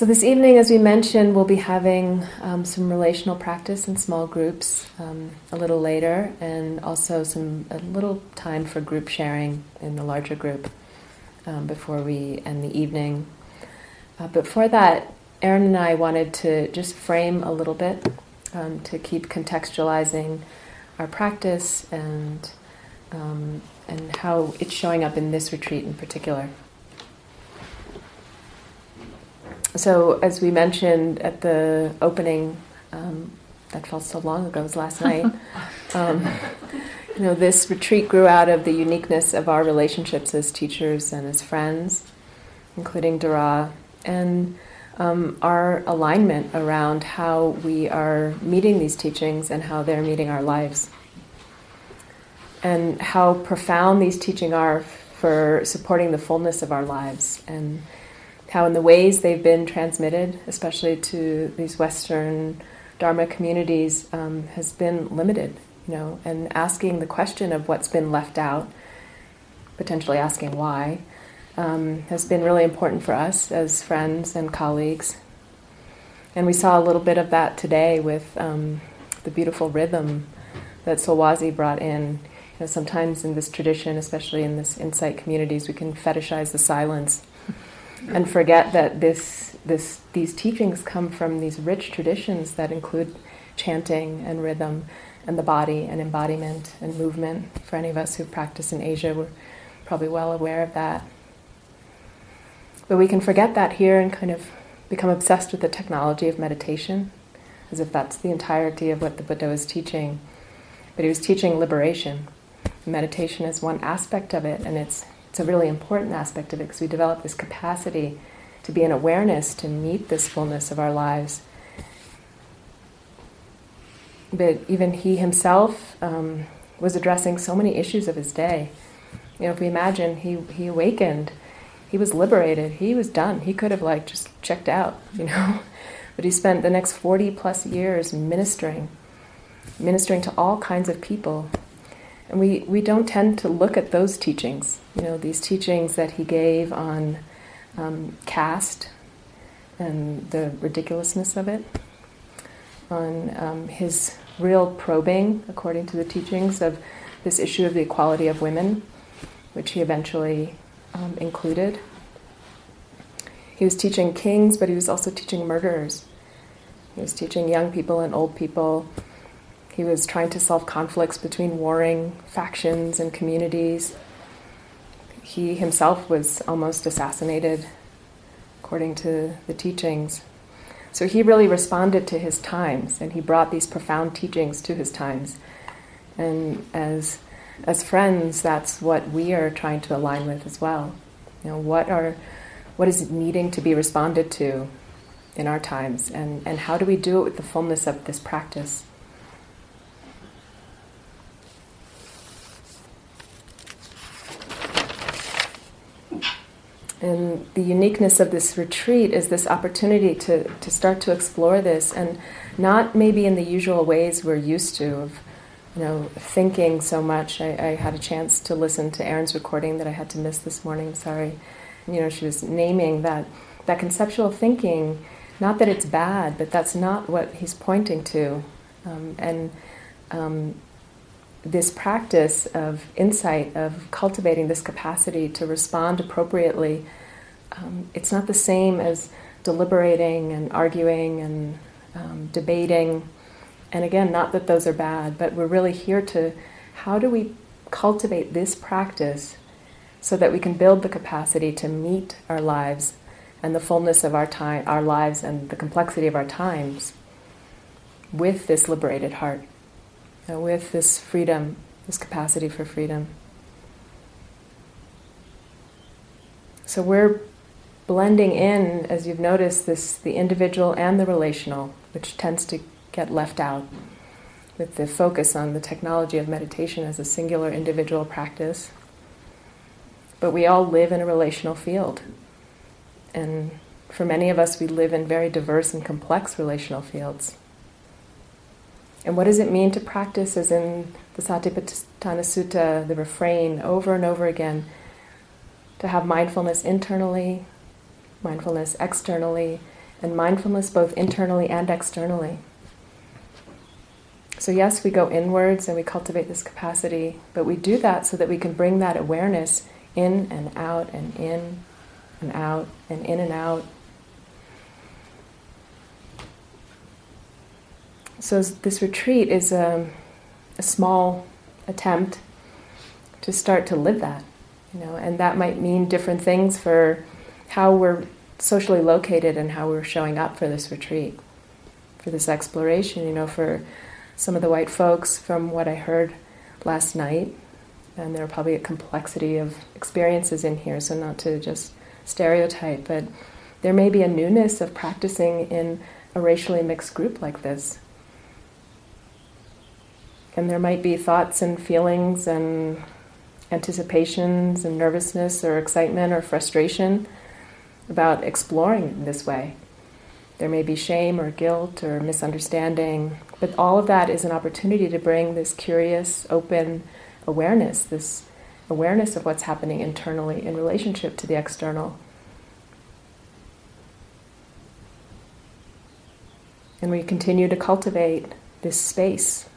So, this evening, as we mentioned, we'll be having um, some relational practice in small groups um, a little later, and also some a little time for group sharing in the larger group um, before we end the evening. Uh, for that, Erin and I wanted to just frame a little bit um, to keep contextualizing our practice and um, and how it's showing up in this retreat in particular. So as we mentioned at the opening, um, that felt so long ago, it was last night. Um, you know, this retreat grew out of the uniqueness of our relationships as teachers and as friends, including Dara, and um, our alignment around how we are meeting these teachings and how they're meeting our lives, and how profound these teachings are for supporting the fullness of our lives and how in the ways they've been transmitted, especially to these Western Dharma communities, um, has been limited. You know, and asking the question of what's been left out, potentially asking why, um, has been really important for us as friends and colleagues. And we saw a little bit of that today with um, the beautiful rhythm that Solwazi brought in. You know, sometimes in this tradition, especially in this insight communities, we can fetishize the silence and forget that this, this, these teachings come from these rich traditions that include chanting and rhythm and the body and embodiment and movement. For any of us who practice in Asia, we're probably well aware of that. But we can forget that here and kind of become obsessed with the technology of meditation, as if that's the entirety of what the Buddha was teaching. But he was teaching liberation. Meditation is one aspect of it, and it's it's a really important aspect of it because we develop this capacity to be an awareness to meet this fullness of our lives. But even he himself um, was addressing so many issues of his day. You know, if we imagine he, he awakened, he was liberated, he was done. He could have like just checked out, you know. But he spent the next 40 plus years ministering, ministering to all kinds of people and we, we don't tend to look at those teachings, you know, these teachings that he gave on um, caste and the ridiculousness of it, on um, his real probing, according to the teachings, of this issue of the equality of women, which he eventually um, included. He was teaching kings, but he was also teaching murderers. He was teaching young people and old people he was trying to solve conflicts between warring factions and communities. He himself was almost assassinated, according to the teachings. So he really responded to his times, and he brought these profound teachings to his times. And as as friends, that's what we are trying to align with as well. You know, what are what is needing to be responded to in our times, and, and how do we do it with the fullness of this practice? And the uniqueness of this retreat is this opportunity to, to start to explore this and not maybe in the usual ways we're used to of you know thinking so much. I, I had a chance to listen to Erin's recording that I had to miss this morning, sorry. You know, she was naming that that conceptual thinking, not that it's bad, but that's not what he's pointing to. Um, and um, this practice of insight, of cultivating this capacity to respond appropriately, um, it's not the same as deliberating and arguing and um, debating. And again, not that those are bad, but we're really here to how do we cultivate this practice so that we can build the capacity to meet our lives and the fullness of our time, our lives, and the complexity of our times with this liberated heart with this freedom, this capacity for freedom. So we're blending in, as you've noticed, this the individual and the relational, which tends to get left out with the focus on the technology of meditation as a singular individual practice. But we all live in a relational field. And for many of us, we live in very diverse and complex relational fields. And what does it mean to practice, as in the Satipatthana Sutta, the refrain over and over again, to have mindfulness internally, mindfulness externally, and mindfulness both internally and externally. So, yes, we go inwards and we cultivate this capacity, but we do that so that we can bring that awareness in and out and in and out and in and out. So, this retreat is a, a small attempt to start to live that, you know, and that might mean different things for how we're socially located and how we're showing up for this retreat, for this exploration, you know, for some of the white folks, from what I heard last night, and there are probably a complexity of experiences in here, so not to just stereotype, but there may be a newness of practicing in a racially mixed group like this. And there might be thoughts and feelings and anticipations and nervousness or excitement or frustration about exploring this way. There may be shame or guilt or misunderstanding, but all of that is an opportunity to bring this curious, open awareness, this awareness of what's happening internally in relationship to the external. And we continue to cultivate this space.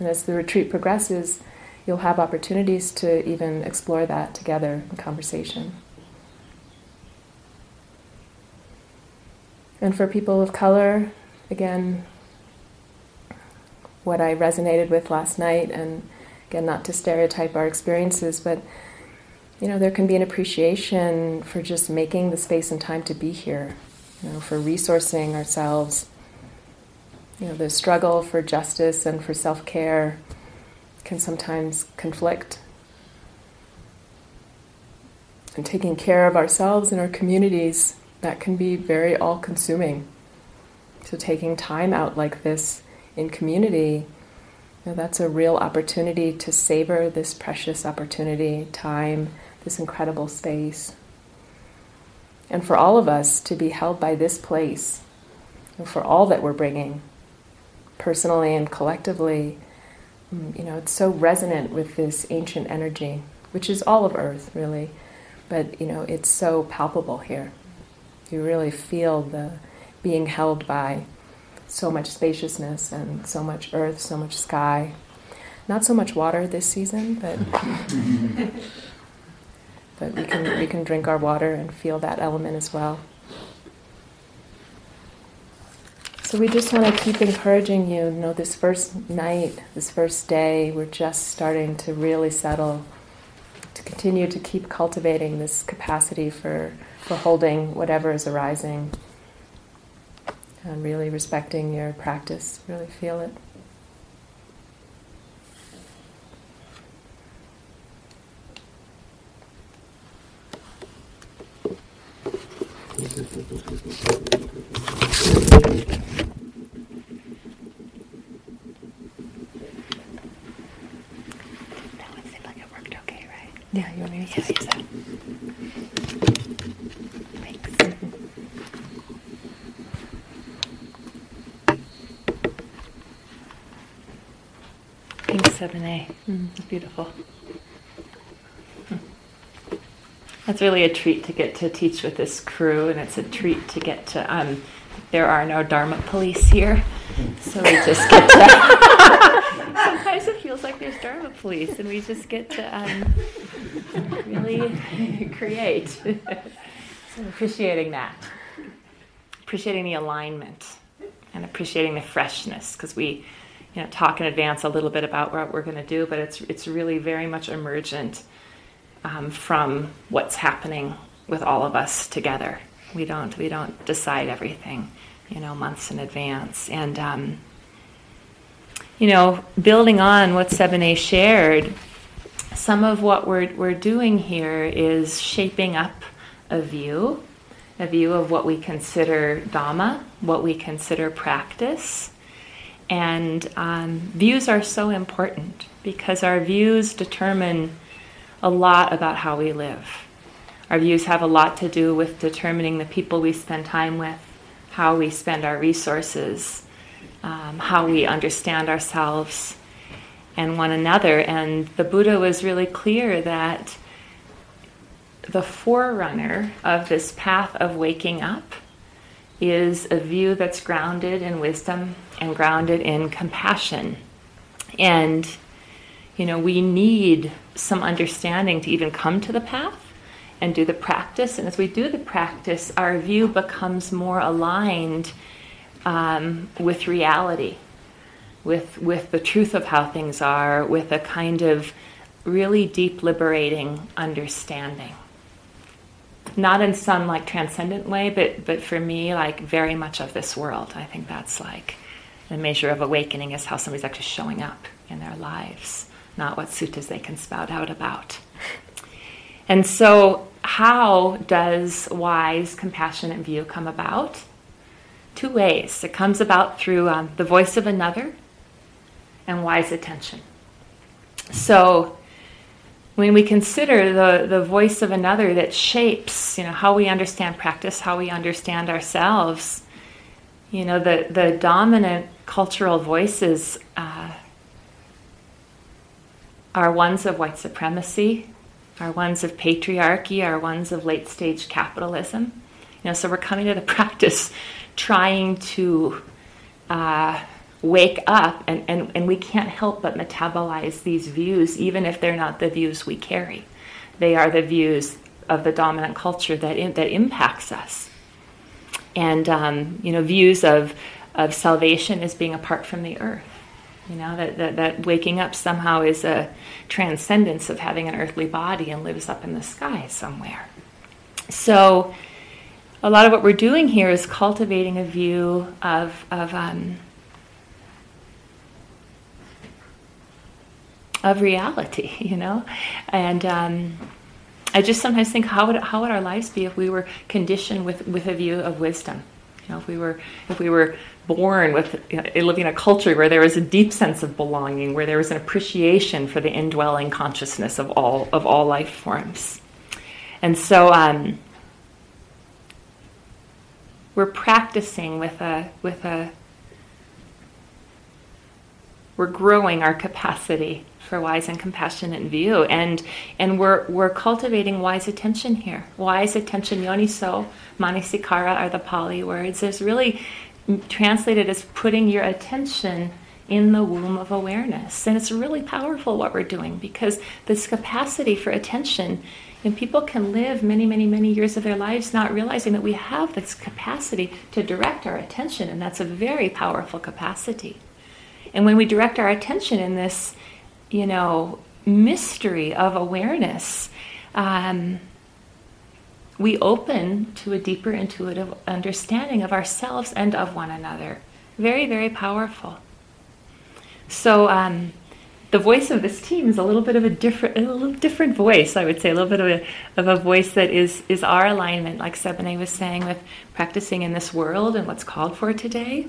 And as the retreat progresses, you'll have opportunities to even explore that together in conversation. And for people of color, again, what I resonated with last night, and again, not to stereotype our experiences, but you know, there can be an appreciation for just making the space and time to be here, you know, for resourcing ourselves. You know, the struggle for justice and for self care can sometimes conflict. And taking care of ourselves and our communities that can be very all consuming. So, taking time out like this in community, you know, that's a real opportunity to savor this precious opportunity, time, this incredible space. And for all of us to be held by this place, and for all that we're bringing, personally and collectively, mm, you know, it's so resonant with this ancient energy, which is all of Earth, really. But, you know, it's so palpable here. You really feel the being held by so much spaciousness and so much earth, so much sky. Not so much water this season, but but we can we can drink our water and feel that element as well. So we just want to keep encouraging you. You know, this first night, this first day, we're just starting to really settle. To continue to keep cultivating this capacity for for holding whatever is arising and really respecting your practice, really feel it. Yeah, you want me to use that? Sebene. Mm, it's beautiful. That's really a treat to get to teach with this crew, and it's a treat to get to. Um, there are no Dharma police here, so we just get to. sometimes it feels like there's Dharma police, and we just get to um, really create. so appreciating that, appreciating the alignment, and appreciating the freshness, because we you know, talk in advance a little bit about what we're going to do, but it's it's really very much emergent um, from what's happening with all of us together. We don't we don't decide everything, you know, months in advance. And um, you know, building on what Sebene shared, some of what we're we're doing here is shaping up a view, a view of what we consider Dhamma, what we consider practice and um, views are so important because our views determine a lot about how we live. Our views have a lot to do with determining the people we spend time with, how we spend our resources, um, how we understand ourselves and one another. And the Buddha was really clear that the forerunner of this path of waking up is a view that's grounded in wisdom and grounded in compassion. And, you know, we need some understanding to even come to the path and do the practice. And as we do the practice, our view becomes more aligned um, with reality, with, with the truth of how things are, with a kind of really deep liberating understanding. Not in some like transcendent way, but, but for me, like very much of this world. I think that's like the measure of awakening is how somebody's actually showing up in their lives, not what suttas they can spout out about. And so, how does wise, compassionate view come about? Two ways. It comes about through um, the voice of another and wise attention. So, when we consider the, the voice of another that shapes you know how we understand practice how we understand ourselves you know the, the dominant cultural voices uh, are ones of white supremacy are ones of patriarchy are ones of late stage capitalism. You know so we're coming to the practice trying to uh, wake up and, and, and we can't help but metabolize these views even if they're not the views we carry. They are the views of the dominant culture that, in, that impacts us. And um, you know views of, of salvation as being apart from the earth. You know that, that, that waking up somehow is a transcendence of having an earthly body and lives up in the sky somewhere. So a lot of what we're doing here is cultivating a view of, of um, of reality, you know? And um, I just sometimes think, how would, how would our lives be if we were conditioned with, with a view of wisdom? You know, if we were, if we were born with you know, living in a culture where there was a deep sense of belonging, where there was an appreciation for the indwelling consciousness of all, of all life forms. And so um, we're practicing with a, with a, we're growing our capacity for wise and compassionate view. And and we're we're cultivating wise attention here. Wise attention yoniso manasikara are the pali words. It's really translated as putting your attention in the womb of awareness. And it's really powerful what we're doing because this capacity for attention and people can live many many many years of their lives not realizing that we have this capacity to direct our attention and that's a very powerful capacity. And when we direct our attention in this you know, mystery of awareness, um, we open to a deeper intuitive understanding of ourselves and of one another. Very, very powerful. So, um, the voice of this team is a little bit of a different, a little different voice. I would say a little bit of a, of a voice that is is our alignment, like Sebene was saying, with practicing in this world and what's called for today,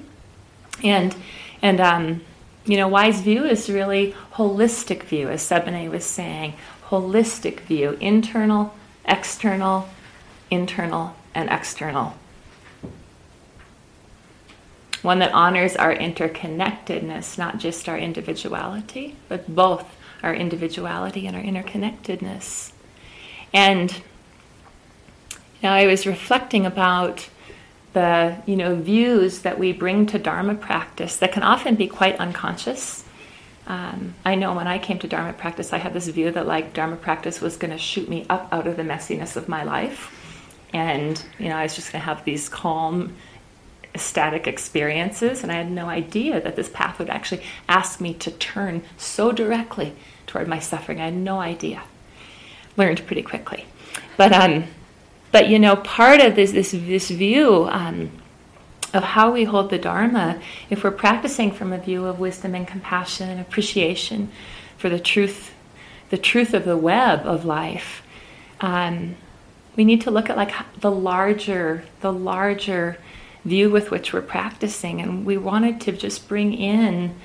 and and um, you know, wise view is really holistic view, as Sebene was saying. Holistic view, internal, external, internal, and external. One that honors our interconnectedness, not just our individuality, but both our individuality and our interconnectedness. And know, I was reflecting about the you know views that we bring to Dharma practice that can often be quite unconscious. Um, I know when I came to Dharma practice, I had this view that like Dharma practice was going to shoot me up out of the messiness of my life, and you know I was just going to have these calm, ecstatic experiences, and I had no idea that this path would actually ask me to turn so directly toward my suffering. I had no idea. Learned pretty quickly, but um but you know, part of this this this view um, of how we hold the Dharma, if we're practicing from a view of wisdom and compassion and appreciation for the truth, the truth of the web of life, um, we need to look at like the larger, the larger view with which we're practicing, and we wanted to just bring in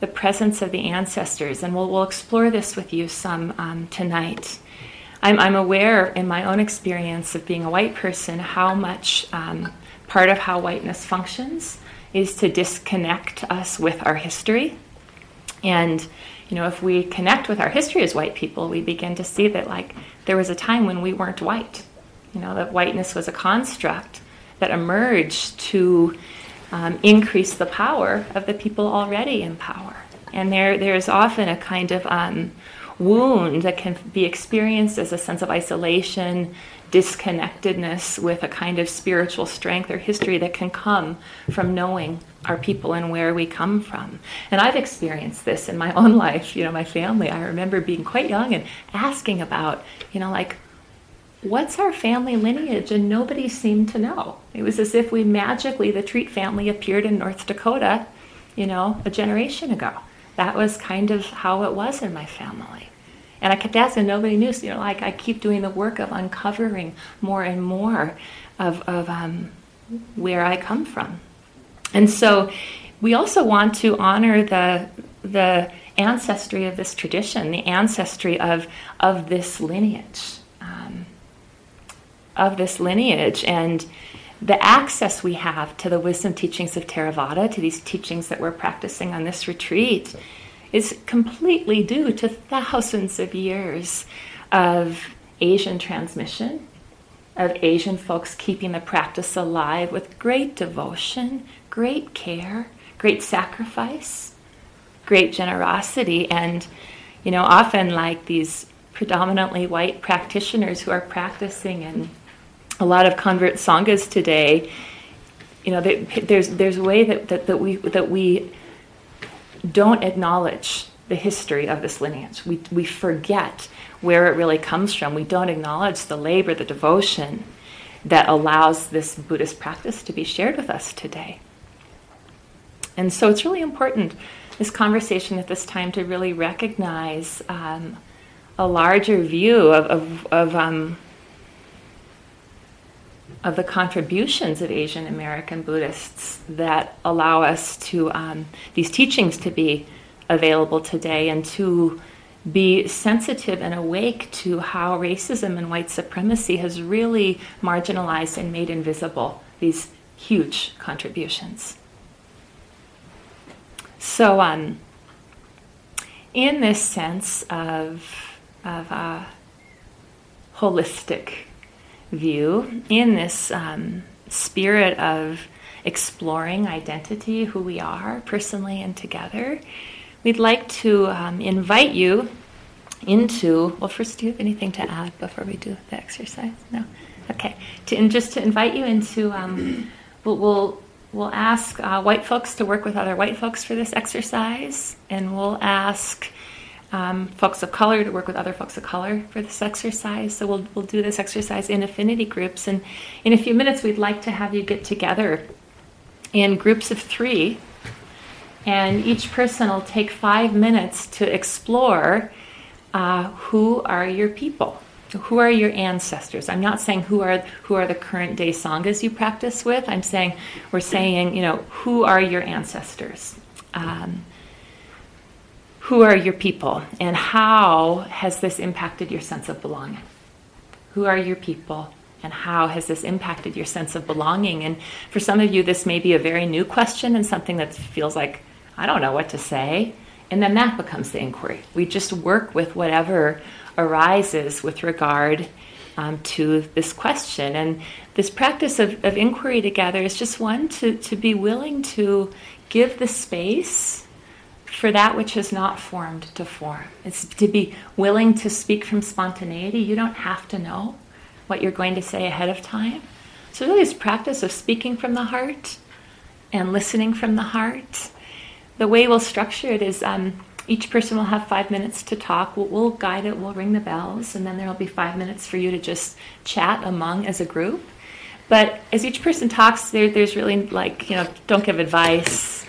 the presence of the ancestors, and we'll we'll explore this with you some um, tonight. I'm, I'm aware in my own experience of being a white person how much um, part of how whiteness functions is to disconnect us with our history. And, you know, if we connect with our history as white people, we begin to see that, like, there was a time when we weren't white. You know, that whiteness was a construct that emerged to um, increase the power of the people already in power. And there, there's often a kind of um, wound that can be experienced as a sense of isolation, disconnectedness with a kind of spiritual strength or history that can come from knowing our people and where we come from. And I've experienced this in my own life, you know, my family. I remember being quite young and asking about, you know, like, what's our family lineage? And nobody seemed to know. It was as if we magically, the Treat family appeared in North Dakota, you know, a generation ago. That was kind of how it was in my family. And I kept asking, nobody knew. So, you know, like I keep doing the work of uncovering more and more of, of um, where I come from. And so we also want to honor the, the ancestry of this tradition, the ancestry of, of this lineage, um, of this lineage, and the access we have to the wisdom teachings of Theravada, to these teachings that we're practicing on this retreat, is completely due to thousands of years of Asian transmission, of Asian folks keeping the practice alive with great devotion, great care, great sacrifice, great generosity, and you know, often like these predominantly white practitioners who are practicing in a lot of convert sanghas today. You know, they, there's there's a way that, that, that we that we don't acknowledge the history of this lineage. We we forget where it really comes from. We don't acknowledge the labor, the devotion that allows this Buddhist practice to be shared with us today. And so it's really important, this conversation at this time, to really recognize um, a larger view of, of, of, um, of, the contributions of Asian American Buddhists that allow us to, um, these teachings to be available today and to be sensitive and awake to how racism and white supremacy has really marginalized and made invisible these huge contributions. So, um, in this sense of, of a holistic view, in this um, spirit of exploring identity, who we are personally and together, we'd like to um, invite you into. Well, first, do you have anything to add before we do the exercise? No. Okay. To, and just to invite you into, um, we'll, we'll We'll ask uh, white folks to work with other white folks for this exercise, and we'll ask um, folks of color to work with other folks of color for this exercise. So we'll, we'll do this exercise in affinity groups. And in a few minutes, we'd like to have you get together in groups of three, and each person will take five minutes to explore uh, who are your people? Who are your ancestors? I'm not saying who are who are the current day sanghas you practice with. I'm saying we're saying you know who are your ancestors? Um, who are your people and how has this impacted your sense of belonging? Who are your people and how has this impacted your sense of belonging? And for some of you this may be a very new question and something that feels like i don't know what to say. And then that becomes the inquiry. We just work with whatever arises with regard um, to this question. And this practice of, of inquiry together is just one to, to be willing to give the space for that which is not formed to form. It's to be willing to speak from spontaneity. You don't have to know what you're going to say ahead of time. So, really, this practice of speaking from the heart and listening from the heart. The way we'll structure it is um, each person will have five minutes to talk. We'll, we'll, guide it, we'll ring the bells, and then there will be five minutes for you to just chat among as a group. But as each person talks, there, there's really like, you know, don't give advice,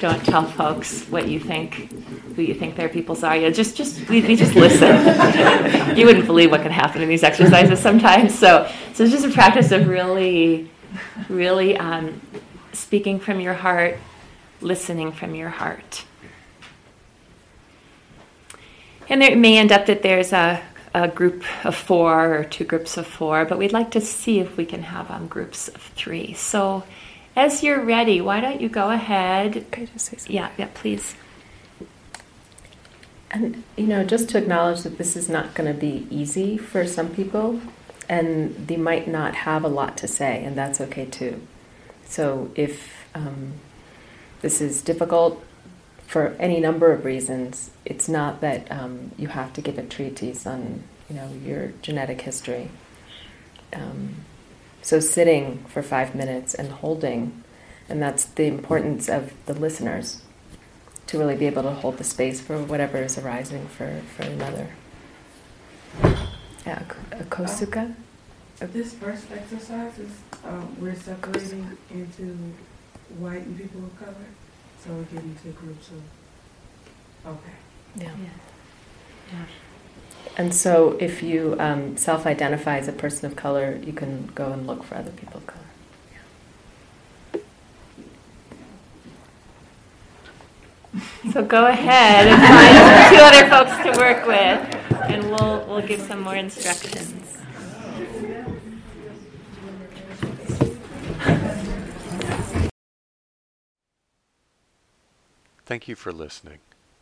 don't tell folks what you think, who you think their peoples are. You just, just we, we just listen. you wouldn't believe what can happen in these exercises sometimes. So, so it's just a practice of really, really um, speaking from your heart, listening from your heart. And it may end up that there's a, a group of four or two groups of four, but we'd like to see if we can have um, groups of three. So as you're ready, why don't you go ahead? Can I just say something? Yeah, yeah, please. And, you know, just to acknowledge that this is not going to be easy for some people. and they might not have a lot to say, and that's okay too. So if um, this is difficult for any number of reasons, it's not that um, you have to give a treatise on you know your genetic history. Um, so sitting for five minutes and holding, and that's the importance of the listeners to really be able to hold the space for whatever is arising for, for another. Yeah, a, a kosuka. This first exercise is um, we're separating into white and people of color, so we're getting to groups of. Okay. Yeah. Yeah. And so, if you um, self-identify as a person of color, you can go and look for other people of color. So go ahead and find two other folks to work with, and we'll we'll give some more instructions. Thank you for listening.